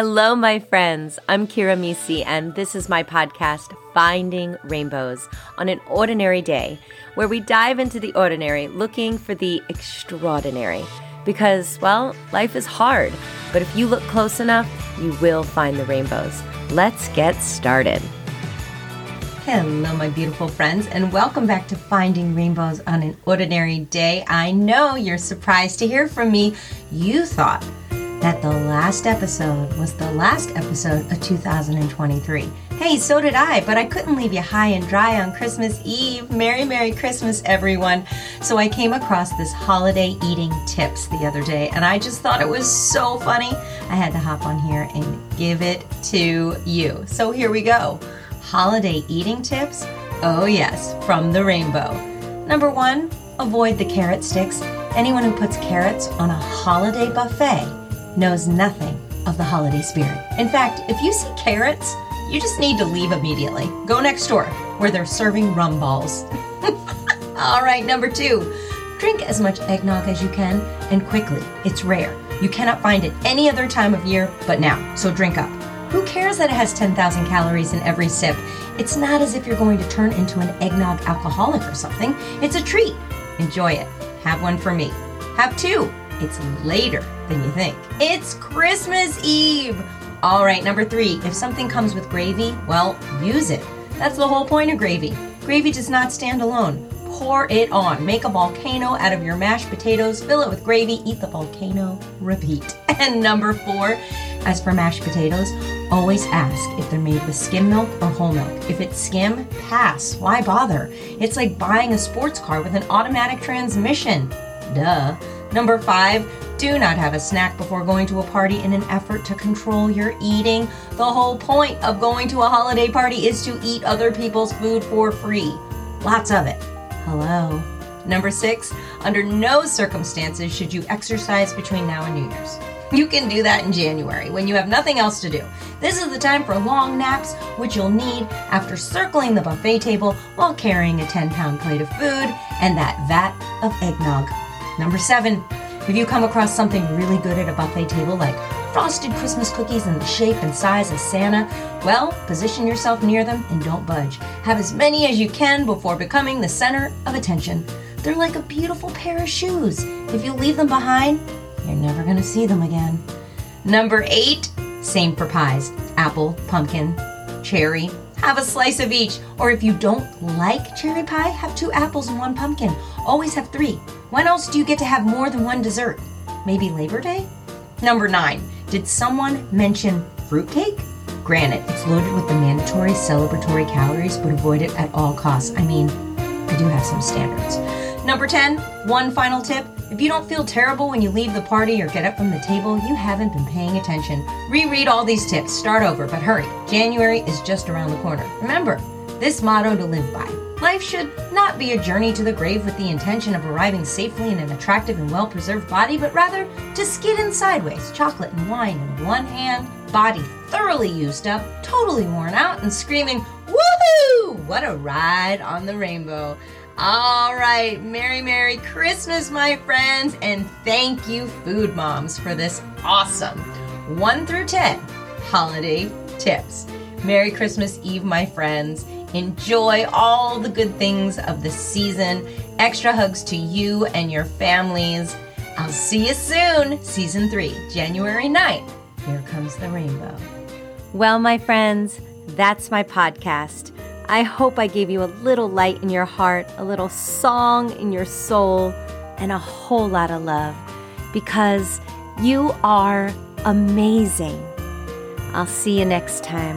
Hello, my friends. I'm Kira Mesi, and this is my podcast, Finding Rainbows, on an ordinary day, where we dive into the ordinary looking for the extraordinary. Because, well, life is hard, but if you look close enough, you will find the rainbows. Let's get started. Hello, my beautiful friends, and welcome back to Finding Rainbows on an Ordinary Day. I know you're surprised to hear from me. You thought that the last episode was the last episode of 2023. Hey, so did I, but I couldn't leave you high and dry on Christmas Eve. Merry, Merry Christmas, everyone. So I came across this holiday eating tips the other day, and I just thought it was so funny. I had to hop on here and give it to you. So here we go. Holiday eating tips? Oh, yes, from the rainbow. Number one, avoid the carrot sticks. Anyone who puts carrots on a holiday buffet knows nothing of the holiday spirit. In fact, if you see carrots, you just need to leave immediately. Go next door where they're serving rum balls. All right, number two, drink as much eggnog as you can and quickly. It's rare. You cannot find it any other time of year but now, so drink up. Who cares that it has 10,000 calories in every sip? It's not as if you're going to turn into an eggnog alcoholic or something. It's a treat. Enjoy it. Have one for me. Have two. It's later than you think. It's Christmas Eve! All right, number three, if something comes with gravy, well, use it. That's the whole point of gravy. Gravy does not stand alone. Pour it on. Make a volcano out of your mashed potatoes, fill it with gravy, eat the volcano, repeat. And number four, as for mashed potatoes, always ask if they're made with skim milk or whole milk. If it's skim, pass. Why bother? It's like buying a sports car with an automatic transmission. Duh. Number five, do not have a snack before going to a party in an effort to control your eating. The whole point of going to a holiday party is to eat other people's food for free. Lots of it. Hello. Number six, under no circumstances should you exercise between now and New Year's. You can do that in January when you have nothing else to do. This is the time for long naps, which you'll need after circling the buffet table while carrying a 10 pound plate of food and that vat of eggnog. Number seven, if you come across something really good at a buffet table, like frosted Christmas cookies in the shape and size of Santa, well, position yourself near them and don't budge. Have as many as you can before becoming the center of attention. They're like a beautiful pair of shoes. If you leave them behind, you're never going to see them again. Number eight, same for pies apple, pumpkin, cherry. Have a slice of each. Or if you don't like cherry pie, have two apples and one pumpkin. Always have three. When else do you get to have more than one dessert? Maybe Labor Day? Number nine, did someone mention fruitcake? Granted, it's loaded with the mandatory celebratory calories, but avoid it at all costs. I mean, I do have some standards. Number 10, one final tip. If you don't feel terrible when you leave the party or get up from the table, you haven't been paying attention. Reread all these tips, start over, but hurry. January is just around the corner. Remember, this motto to live by Life should not be a journey to the grave with the intention of arriving safely in an attractive and well preserved body, but rather to skid in sideways, chocolate and wine in one hand, body thoroughly used up, totally worn out, and screaming, Woohoo! What a ride on the rainbow! All right, Merry Merry Christmas, my friends, and thank you, Food Moms, for this awesome 1 through 10 holiday tips. Merry Christmas Eve, my friends. Enjoy all the good things of the season. Extra hugs to you and your families. I'll see you soon. Season 3, January 9th. Here comes the rainbow. Well, my friends, that's my podcast. I hope I gave you a little light in your heart, a little song in your soul, and a whole lot of love because you are amazing. I'll see you next time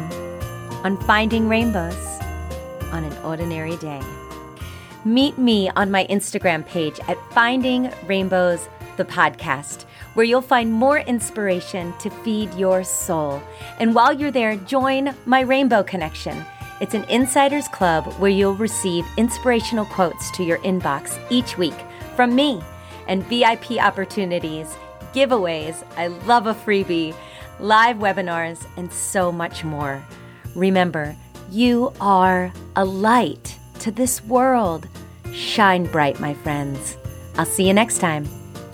on Finding Rainbows on an ordinary day. Meet me on my Instagram page at Finding Rainbows, the podcast, where you'll find more inspiration to feed your soul. And while you're there, join my Rainbow Connection. It's an insiders club where you'll receive inspirational quotes to your inbox each week from me and VIP opportunities, giveaways, I love a freebie, live webinars, and so much more. Remember, you are a light to this world. Shine bright, my friends. I'll see you next time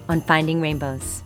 on Finding Rainbows.